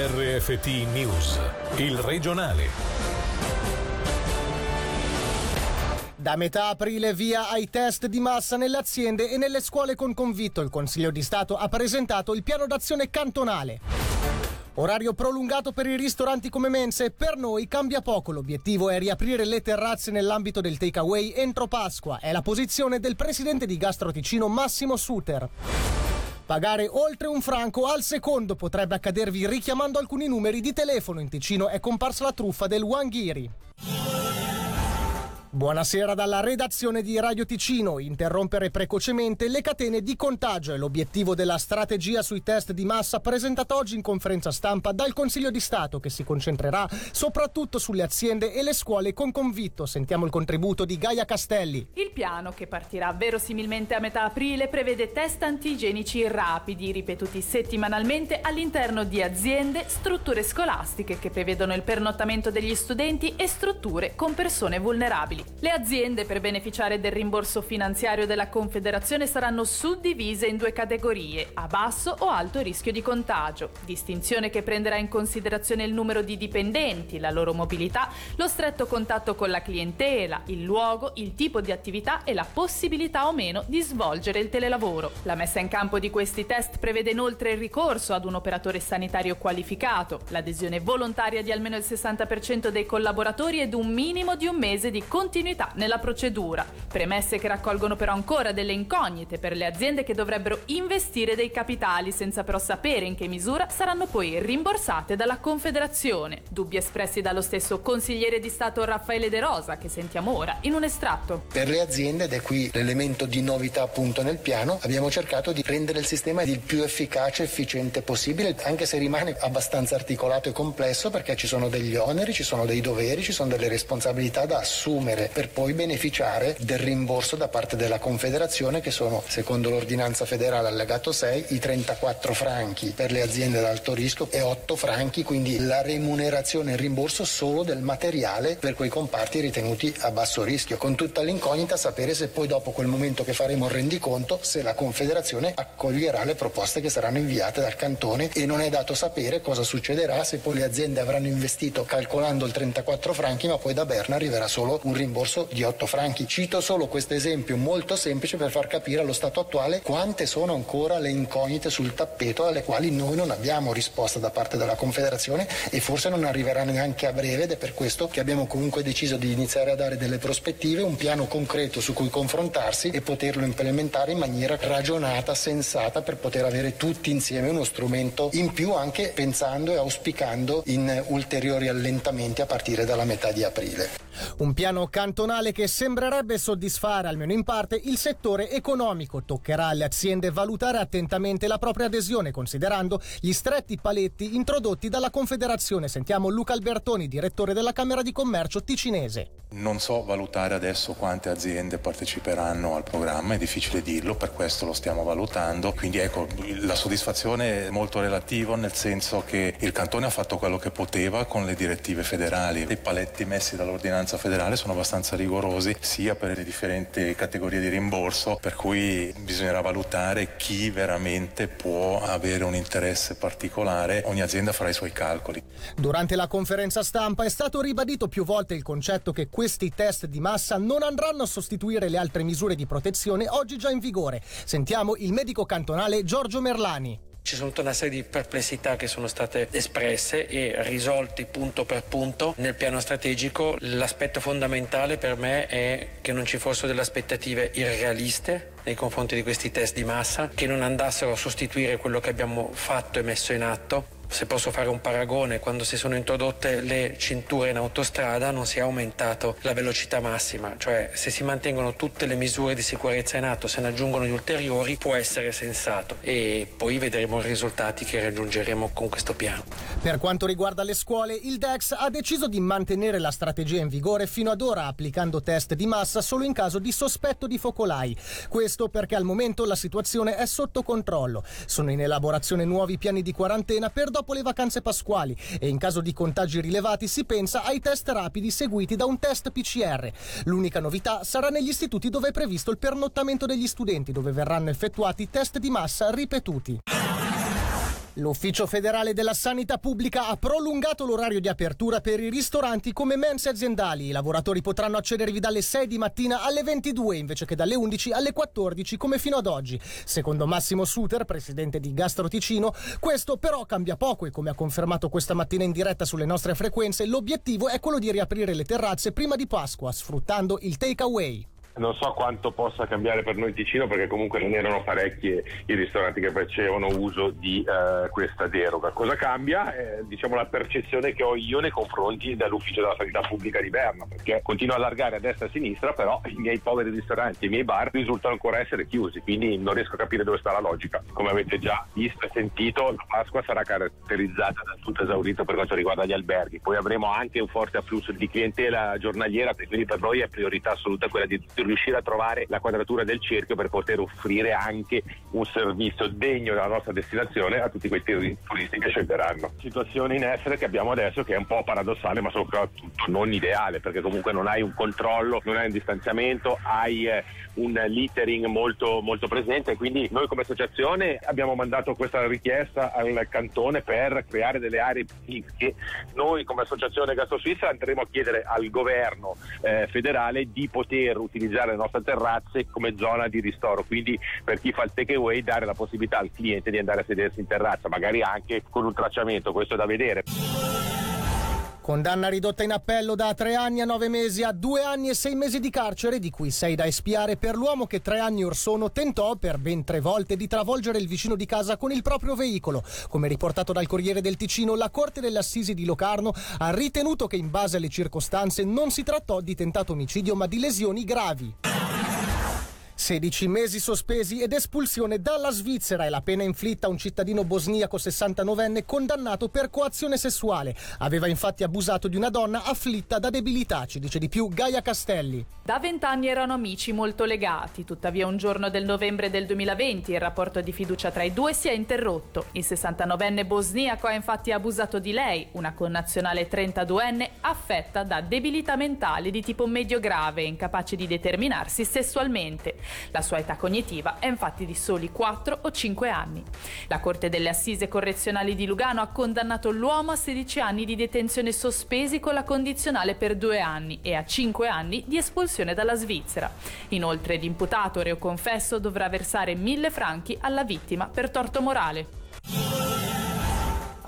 RFT News, il regionale. Da metà aprile via ai test di massa nelle aziende e nelle scuole con convitto. Il Consiglio di Stato ha presentato il piano d'azione cantonale. Orario prolungato per i ristoranti come mense, per noi cambia poco. L'obiettivo è riaprire le terrazze nell'ambito del takeaway entro Pasqua. È la posizione del presidente di Gastro Ticino Massimo Suter. Pagare oltre un franco al secondo potrebbe accadervi richiamando alcuni numeri di telefono. In Ticino è comparsa la truffa del Wanghiri. Buonasera dalla redazione di Radio Ticino. Interrompere precocemente le catene di contagio è l'obiettivo della strategia sui test di massa presentata oggi in conferenza stampa dal Consiglio di Stato che si concentrerà soprattutto sulle aziende e le scuole con convitto. Sentiamo il contributo di Gaia Castelli. Il piano, che partirà verosimilmente a metà aprile, prevede test antigenici rapidi ripetuti settimanalmente all'interno di aziende, strutture scolastiche che prevedono il pernottamento degli studenti e strutture con persone vulnerabili. Le aziende per beneficiare del rimborso finanziario della Confederazione saranno suddivise in due categorie, a basso o alto rischio di contagio, distinzione che prenderà in considerazione il numero di dipendenti, la loro mobilità, lo stretto contatto con la clientela, il luogo, il tipo di attività e la possibilità o meno di svolgere il telelavoro. La messa in campo di questi test prevede inoltre il ricorso ad un operatore sanitario qualificato, l'adesione volontaria di almeno il 60% dei collaboratori ed un minimo di un mese di continuità continuità nella procedura. Premesse che raccolgono però ancora delle incognite per le aziende che dovrebbero investire dei capitali senza però sapere in che misura saranno poi rimborsate dalla Confederazione. Dubbi espressi dallo stesso consigliere di Stato Raffaele De Rosa che sentiamo ora in un estratto. Per le aziende, ed è qui l'elemento di novità appunto nel piano, abbiamo cercato di rendere il sistema il più efficace e efficiente possibile, anche se rimane abbastanza articolato e complesso perché ci sono degli oneri, ci sono dei doveri, ci sono delle responsabilità da assumere ottenere per poi beneficiare del rimborso da parte della Confederazione che sono, secondo l'ordinanza federale allegato 6, i 34 franchi per le aziende ad alto rischio e 8 franchi, quindi la remunerazione e il rimborso solo del materiale per quei comparti ritenuti a basso rischio, con tutta l'incognita sapere se poi dopo quel momento che faremo il rendiconto se la Confederazione accoglierà le proposte che saranno inviate dal cantone e non è dato sapere cosa succederà se poi le aziende avranno investito calcolando il 34 franchi ma poi da Berna arriverà solo un rimborso rimborso di 8 franchi. Cito solo questo esempio molto semplice per far capire allo stato attuale quante sono ancora le incognite sul tappeto alle quali noi non abbiamo risposta da parte della Confederazione e forse non arriverà neanche a breve ed è per questo che abbiamo comunque deciso di iniziare a dare delle prospettive, un piano concreto su cui confrontarsi e poterlo implementare in maniera ragionata, sensata per poter avere tutti insieme uno strumento in più anche pensando e auspicando in ulteriori allentamenti a partire dalla metà di aprile. Un piano cantonale che sembrerebbe soddisfare almeno in parte il settore economico. Toccherà alle aziende valutare attentamente la propria adesione considerando gli stretti paletti introdotti dalla Confederazione. Sentiamo Luca Albertoni, direttore della Camera di Commercio ticinese. Non so valutare adesso quante aziende parteciperanno al programma, è difficile dirlo, per questo lo stiamo valutando. Quindi ecco, la soddisfazione è molto relativa nel senso che il cantone ha fatto quello che poteva con le direttive federali. I paletti messi dall'ordinanza federale sono abbastanza rigorosi sia per le differenti categorie di rimborso, per cui bisognerà valutare chi veramente può avere un interesse particolare. Ogni azienda farà i suoi calcoli. Durante la conferenza stampa è stato ribadito più volte il concetto che questi test di massa non andranno a sostituire le altre misure di protezione oggi già in vigore. Sentiamo il medico cantonale Giorgio Merlani. Ci sono tutta una serie di perplessità che sono state espresse e risolti punto per punto nel piano strategico. L'aspetto fondamentale per me è che non ci fossero delle aspettative irrealiste nei confronti di questi test di massa, che non andassero a sostituire quello che abbiamo fatto e messo in atto se posso fare un paragone, quando si sono introdotte le cinture in autostrada non si è aumentato la velocità massima, cioè se si mantengono tutte le misure di sicurezza in atto, se ne aggiungono gli ulteriori, può essere sensato e poi vedremo i risultati che raggiungeremo con questo piano. Per quanto riguarda le scuole, il DEX ha deciso di mantenere la strategia in vigore fino ad ora applicando test di massa solo in caso di sospetto di focolai. Questo perché al momento la situazione è sotto controllo. Sono in elaborazione nuovi piani di quarantena per dopo le vacanze pasquali e in caso di contagi rilevati si pensa ai test rapidi seguiti da un test PCR. L'unica novità sarà negli istituti dove è previsto il pernottamento degli studenti, dove verranno effettuati test di massa ripetuti. L'Ufficio federale della sanità pubblica ha prolungato l'orario di apertura per i ristoranti come mense aziendali. I lavoratori potranno accedervi dalle 6 di mattina alle 22 invece che dalle 11 alle 14 come fino ad oggi. Secondo Massimo Suter, presidente di Gastro Ticino, questo però cambia poco e come ha confermato questa mattina in diretta sulle nostre frequenze, l'obiettivo è quello di riaprire le terrazze prima di Pasqua sfruttando il takeaway non so quanto possa cambiare per noi Ticino perché comunque non erano parecchi i ristoranti che facevano uso di uh, questa deroga. Cosa cambia? Eh, diciamo la percezione che ho io nei confronti dell'ufficio della sanità pubblica di Berna perché continua a allargare a destra e a sinistra però i miei poveri ristoranti i miei bar risultano ancora essere chiusi quindi non riesco a capire dove sta la logica. Come avete già visto e sentito la Pasqua sarà caratterizzata da tutto esaurito per quanto riguarda gli alberghi. Poi avremo anche un forte afflusso di clientela giornaliera quindi per noi è priorità assoluta quella di riuscire a trovare la quadratura del cerchio per poter offrire anche un servizio degno della nostra destinazione a tutti quei turisti che scelteranno. Situazione in essere che abbiamo adesso che è un po' paradossale ma soprattutto non ideale perché comunque non hai un controllo, non hai un distanziamento, hai eh, un littering molto, molto presente quindi noi come associazione abbiamo mandato questa richiesta al cantone per creare delle aree che noi come associazione Gastro Suisse andremo a chiedere al governo eh, federale di poter utilizzare utilizzare le nostre terrazze come zona di ristoro, quindi per chi fa il takeaway dare la possibilità al cliente di andare a sedersi in terrazza, magari anche con un tracciamento, questo è da vedere. Condanna ridotta in appello da tre anni a nove mesi a due anni e sei mesi di carcere, di cui sei da espiare per l'uomo che tre anni or sono tentò per ben tre volte di travolgere il vicino di casa con il proprio veicolo. Come riportato dal Corriere del Ticino, la Corte delle Assisi di Locarno ha ritenuto che in base alle circostanze non si trattò di tentato omicidio ma di lesioni gravi. 16 mesi sospesi ed espulsione dalla Svizzera è la pena inflitta a un cittadino bosniaco 69enne condannato per coazione sessuale. Aveva infatti abusato di una donna afflitta da debilità, ci dice di più Gaia Castelli. Da vent'anni erano amici molto legati, tuttavia un giorno del novembre del 2020 il rapporto di fiducia tra i due si è interrotto. Il 69enne bosniaco ha infatti abusato di lei, una connazionale 32enne affetta da debilità mentali di tipo medio grave incapace di determinarsi sessualmente. La sua età cognitiva è infatti di soli 4 o 5 anni. La Corte delle Assise Correzionali di Lugano ha condannato l'uomo a 16 anni di detenzione sospesi con la condizionale per 2 anni e a 5 anni di espulsione dalla Svizzera. Inoltre l'imputato reo confesso dovrà versare 1000 franchi alla vittima per torto morale.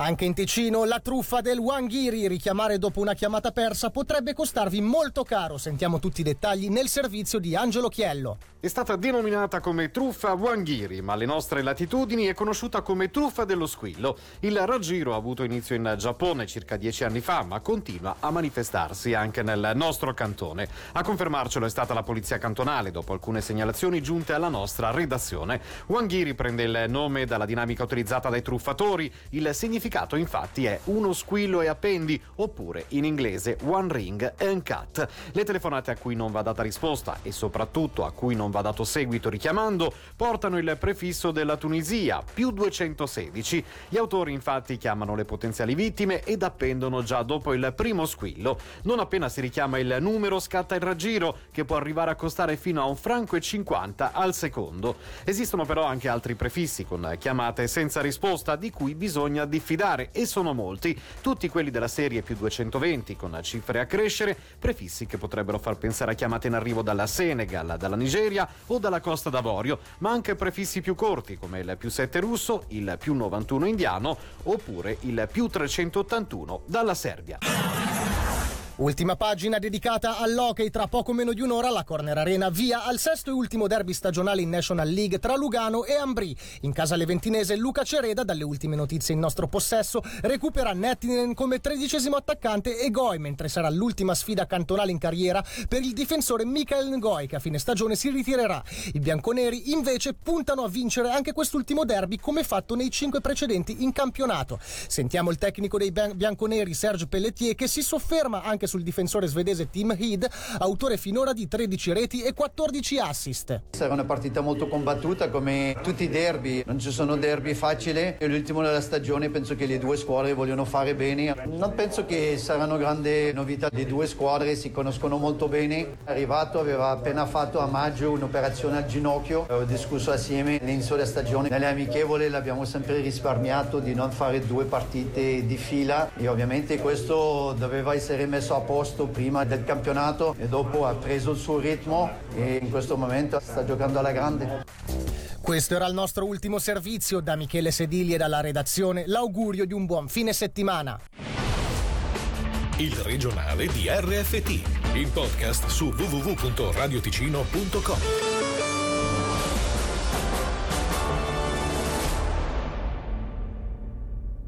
Anche in Ticino la truffa del Wanghiri, richiamare dopo una chiamata persa, potrebbe costarvi molto caro. Sentiamo tutti i dettagli nel servizio di Angelo Chiello. È stata denominata come truffa Wanghiri, ma alle nostre latitudini è conosciuta come truffa dello squillo. Il raggiro ha avuto inizio in Giappone circa dieci anni fa, ma continua a manifestarsi anche nel nostro cantone. A confermarcelo è stata la polizia cantonale dopo alcune segnalazioni giunte alla nostra redazione. Wanghiri prende il nome dalla dinamica utilizzata dai truffatori. Il significato infatti è uno squillo e appendi, oppure in inglese one ring and cut. Le telefonate a cui non va data risposta e soprattutto a cui non va dato seguito richiamando, portano il prefisso della Tunisia, più 216. Gli autori infatti chiamano le potenziali vittime ed appendono già dopo il primo squillo. Non appena si richiama il numero scatta il raggiro, che può arrivare a costare fino a un franco e 50 al secondo. Esistono però anche altri prefissi con chiamate senza risposta di cui bisogna diffidare e sono molti, tutti quelli della serie più 220 con cifre a crescere, prefissi che potrebbero far pensare a chiamate in arrivo dalla Senegal, dalla Nigeria, o dalla Costa d'Avorio, ma anche prefissi più corti come il più 7 russo, il più 91 indiano oppure il più 381 dalla Serbia. Ultima pagina dedicata all'hockey. Tra poco meno di un'ora la Corner Arena via al sesto e ultimo derby stagionale in National League tra Lugano e Ambri. In casa leventinese Luca Cereda, dalle ultime notizie in nostro possesso, recupera Nettinen come tredicesimo attaccante e Goi, mentre sarà l'ultima sfida cantonale in carriera per il difensore Michael Ngoi che a fine stagione si ritirerà. I bianconeri invece puntano a vincere anche quest'ultimo derby come fatto nei cinque precedenti in campionato. Sentiamo il tecnico dei bianconeri Serge Pelletier che si sofferma anche sul difensore svedese Tim Heed, autore finora di 13 reti e 14 assist. Sarà una partita molto combattuta come tutti i derby, non ci sono derby facili, è l'ultimo della stagione, penso che le due squadre vogliono fare bene. Non penso che saranno grandi novità, le due squadre si conoscono molto bene. Arrivato, aveva appena fatto a maggio un'operazione al ginocchio, ho discusso assieme all'inizio della stagione, nelle amichevole l'abbiamo sempre risparmiato di non fare due partite di fila e ovviamente questo doveva essere messo a posto prima del campionato e dopo ha preso il suo ritmo e in questo momento sta giocando alla grande. Questo era il nostro ultimo servizio. Da Michele Sedili e dalla redazione l'augurio di un buon fine settimana. Il regionale di RFT, il podcast su www.radioticino.com.